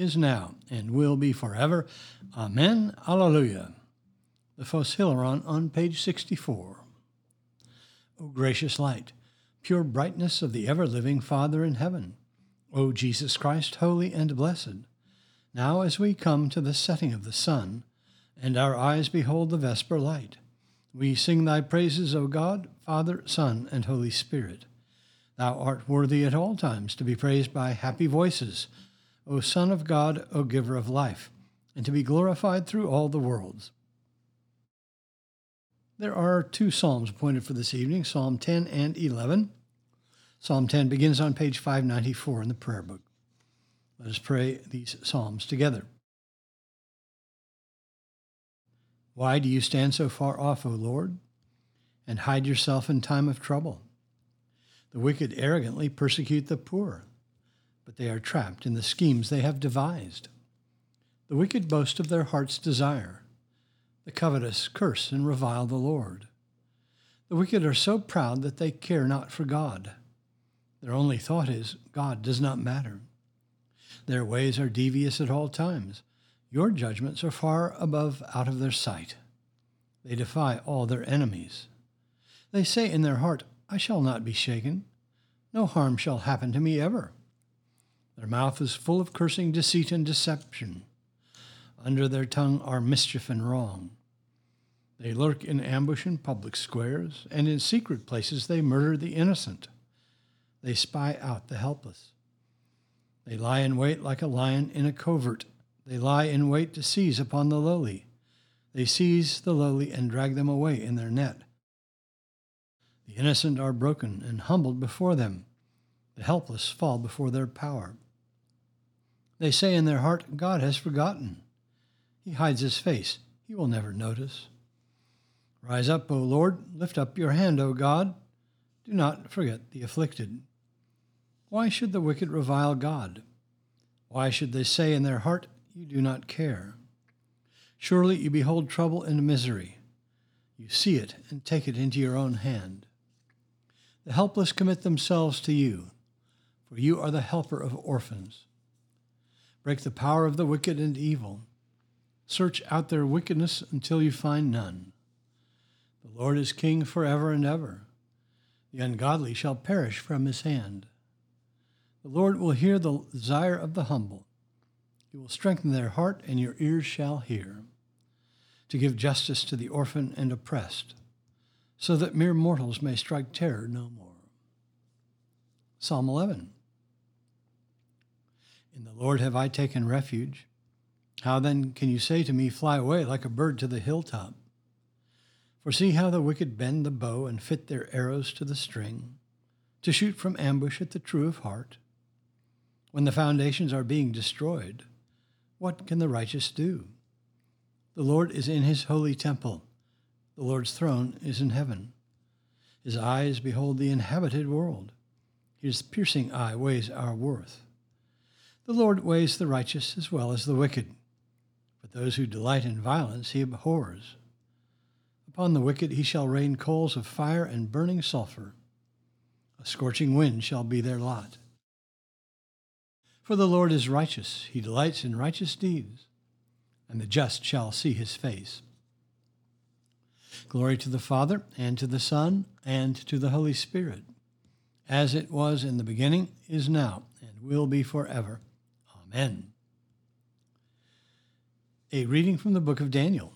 is now, and will be forever. Amen. Alleluia. The Phos Hilaron on page 64. O gracious light, pure brightness of the ever living Father in heaven, O Jesus Christ, holy and blessed, now as we come to the setting of the sun, and our eyes behold the vesper light, we sing thy praises, O God, Father, Son, and Holy Spirit. Thou art worthy at all times to be praised by happy voices O Son of God, O Giver of life, and to be glorified through all the worlds. There are two psalms appointed for this evening Psalm 10 and 11. Psalm 10 begins on page 594 in the prayer book. Let us pray these psalms together. Why do you stand so far off, O Lord, and hide yourself in time of trouble? The wicked arrogantly persecute the poor but they are trapped in the schemes they have devised. The wicked boast of their heart's desire. The covetous curse and revile the Lord. The wicked are so proud that they care not for God. Their only thought is, God does not matter. Their ways are devious at all times. Your judgments are far above out of their sight. They defy all their enemies. They say in their heart, I shall not be shaken. No harm shall happen to me ever. Their mouth is full of cursing, deceit, and deception. Under their tongue are mischief and wrong. They lurk in ambush in public squares, and in secret places they murder the innocent. They spy out the helpless. They lie in wait like a lion in a covert. They lie in wait to seize upon the lowly. They seize the lowly and drag them away in their net. The innocent are broken and humbled before them. The helpless fall before their power. They say in their heart, God has forgotten. He hides his face. He will never notice. Rise up, O Lord. Lift up your hand, O God. Do not forget the afflicted. Why should the wicked revile God? Why should they say in their heart, You do not care? Surely you behold trouble and misery. You see it and take it into your own hand. The helpless commit themselves to you, for you are the helper of orphans. Break the power of the wicked and evil. Search out their wickedness until you find none. The Lord is king forever and ever. The ungodly shall perish from his hand. The Lord will hear the desire of the humble. He will strengthen their heart, and your ears shall hear, to give justice to the orphan and oppressed, so that mere mortals may strike terror no more. Psalm 11. In the Lord have I taken refuge. How then can you say to me, Fly away like a bird to the hilltop? For see how the wicked bend the bow and fit their arrows to the string, to shoot from ambush at the true of heart. When the foundations are being destroyed, what can the righteous do? The Lord is in his holy temple. The Lord's throne is in heaven. His eyes behold the inhabited world. His piercing eye weighs our worth. The Lord weighs the righteous as well as the wicked, but those who delight in violence he abhors. Upon the wicked he shall rain coals of fire and burning sulfur. A scorching wind shall be their lot. For the Lord is righteous, he delights in righteous deeds, and the just shall see his face. Glory to the Father, and to the Son, and to the Holy Spirit, as it was in the beginning, is now, and will be forever. Amen. A reading from the book of Daniel.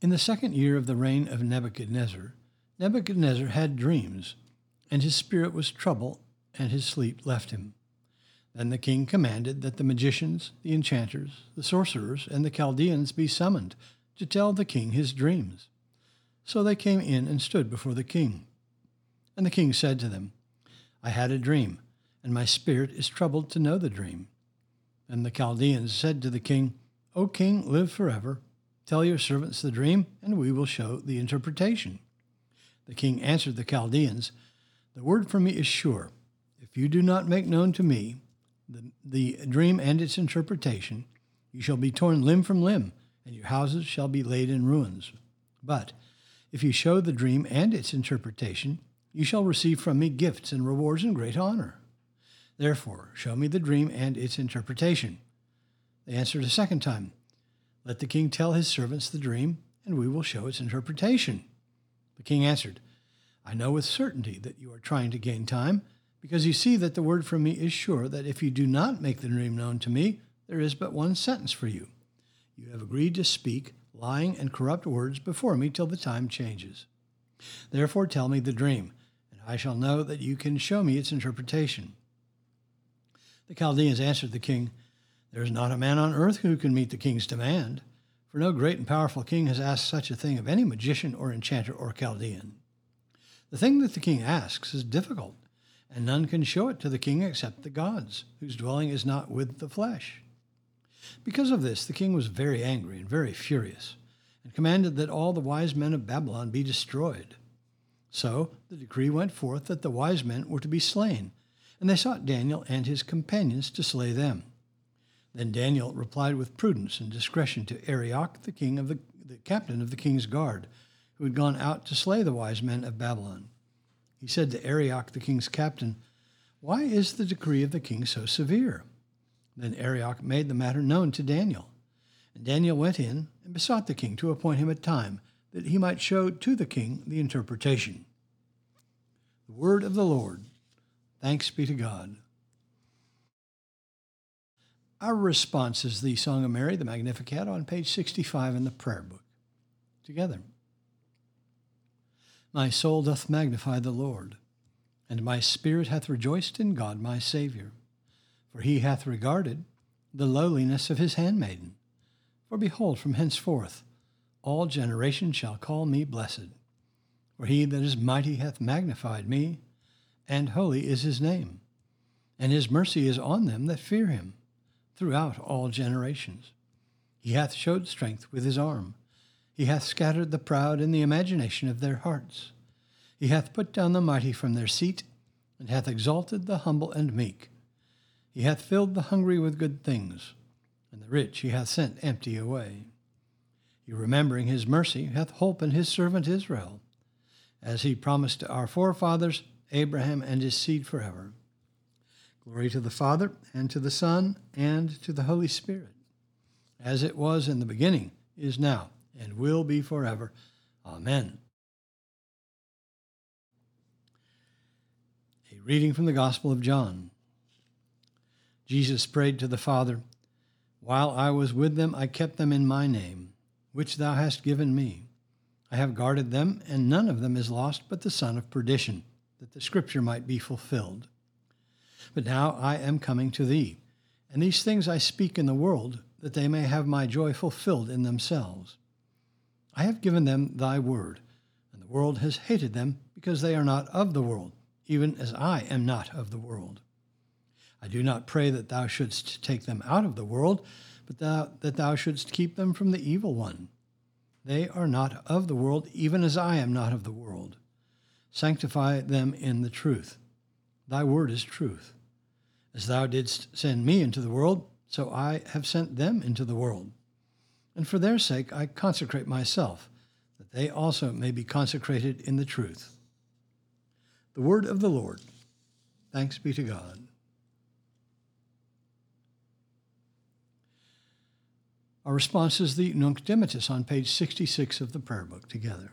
In the second year of the reign of Nebuchadnezzar, Nebuchadnezzar had dreams, and his spirit was troubled, and his sleep left him. Then the king commanded that the magicians, the enchanters, the sorcerers, and the Chaldeans be summoned to tell the king his dreams. So they came in and stood before the king. And the king said to them, I had a dream and my spirit is troubled to know the dream. Then the Chaldeans said to the king, O king, live forever. Tell your servants the dream, and we will show the interpretation. The king answered the Chaldeans, The word from me is sure. If you do not make known to me the, the dream and its interpretation, you shall be torn limb from limb, and your houses shall be laid in ruins. But if you show the dream and its interpretation, you shall receive from me gifts and rewards and great honor. Therefore, show me the dream and its interpretation. They answered a second time, Let the king tell his servants the dream, and we will show its interpretation. The king answered, I know with certainty that you are trying to gain time, because you see that the word from me is sure that if you do not make the dream known to me, there is but one sentence for you. You have agreed to speak lying and corrupt words before me till the time changes. Therefore tell me the dream, and I shall know that you can show me its interpretation. The Chaldeans answered the king, There is not a man on earth who can meet the king's demand, for no great and powerful king has asked such a thing of any magician or enchanter or Chaldean. The thing that the king asks is difficult, and none can show it to the king except the gods, whose dwelling is not with the flesh. Because of this, the king was very angry and very furious, and commanded that all the wise men of Babylon be destroyed. So the decree went forth that the wise men were to be slain, and they sought Daniel and his companions to slay them. Then Daniel replied with prudence and discretion to Arioch, the king of the, the captain of the king's guard, who had gone out to slay the wise men of Babylon. He said to Arioch, the king's captain, Why is the decree of the king so severe? Then Arioch made the matter known to Daniel. And Daniel went in and besought the king to appoint him a time that he might show to the king the interpretation. The word of the Lord. Thanks be to God. Our response is the Song of Mary, the Magnificat, on page 65 in the prayer book. Together. My soul doth magnify the Lord, and my spirit hath rejoiced in God my Saviour for he hath regarded the lowliness of his handmaiden. For behold, from henceforth all generations shall call me blessed. For he that is mighty hath magnified me, and holy is his name. And his mercy is on them that fear him throughout all generations. He hath showed strength with his arm. He hath scattered the proud in the imagination of their hearts. He hath put down the mighty from their seat, and hath exalted the humble and meek. He hath filled the hungry with good things, and the rich he hath sent empty away. He, remembering his mercy, hath holpen his servant Israel, as he promised to our forefathers, Abraham and his seed forever. Glory to the Father, and to the Son, and to the Holy Spirit, as it was in the beginning, is now, and will be forever. Amen. A reading from the Gospel of John. Jesus prayed to the Father, While I was with them, I kept them in my name, which thou hast given me. I have guarded them, and none of them is lost but the son of perdition, that the scripture might be fulfilled. But now I am coming to thee, and these things I speak in the world, that they may have my joy fulfilled in themselves. I have given them thy word, and the world has hated them, because they are not of the world, even as I am not of the world. I do not pray that thou shouldst take them out of the world, but thou, that thou shouldst keep them from the evil one. They are not of the world, even as I am not of the world. Sanctify them in the truth. Thy word is truth. As thou didst send me into the world, so I have sent them into the world. And for their sake I consecrate myself, that they also may be consecrated in the truth. The word of the Lord. Thanks be to God. Our response is the Nunc Dimittis on page 66 of the prayer book together.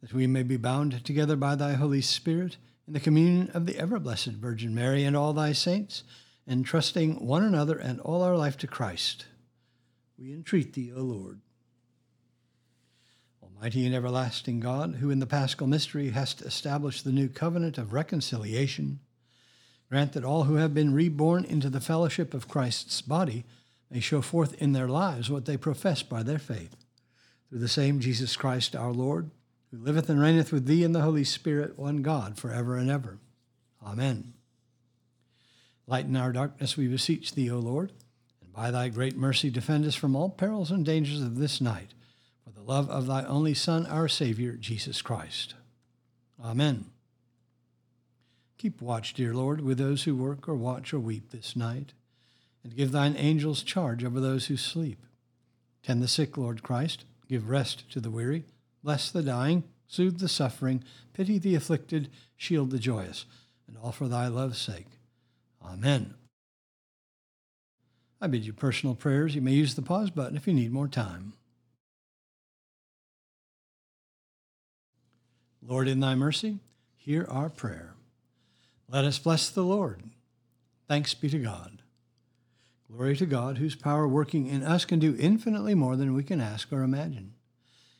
that we may be bound together by thy Holy Spirit in the communion of the ever blessed Virgin Mary and all thy saints, entrusting one another and all our life to Christ. We entreat thee, O Lord. Almighty and everlasting God, who in the paschal mystery hast established the new covenant of reconciliation, grant that all who have been reborn into the fellowship of Christ's body may show forth in their lives what they profess by their faith. Through the same Jesus Christ our Lord, who liveth and reigneth with thee in the Holy Spirit, one God, for ever and ever. Amen. Lighten our darkness, we beseech thee, O Lord, and by thy great mercy defend us from all perils and dangers of this night for the love of thy only Son, our Savior, Jesus Christ. Amen. Keep watch, dear Lord, with those who work or watch or weep this night, and give thine angels charge over those who sleep. Tend the sick, Lord Christ, give rest to the weary, bless the dying, soothe the suffering, pity the afflicted, shield the joyous, and all for thy love's sake. Amen. I bid you personal prayers. You may use the pause button if you need more time. Lord, in thy mercy, hear our prayer. Let us bless the Lord. Thanks be to God. Glory to God, whose power working in us can do infinitely more than we can ask or imagine.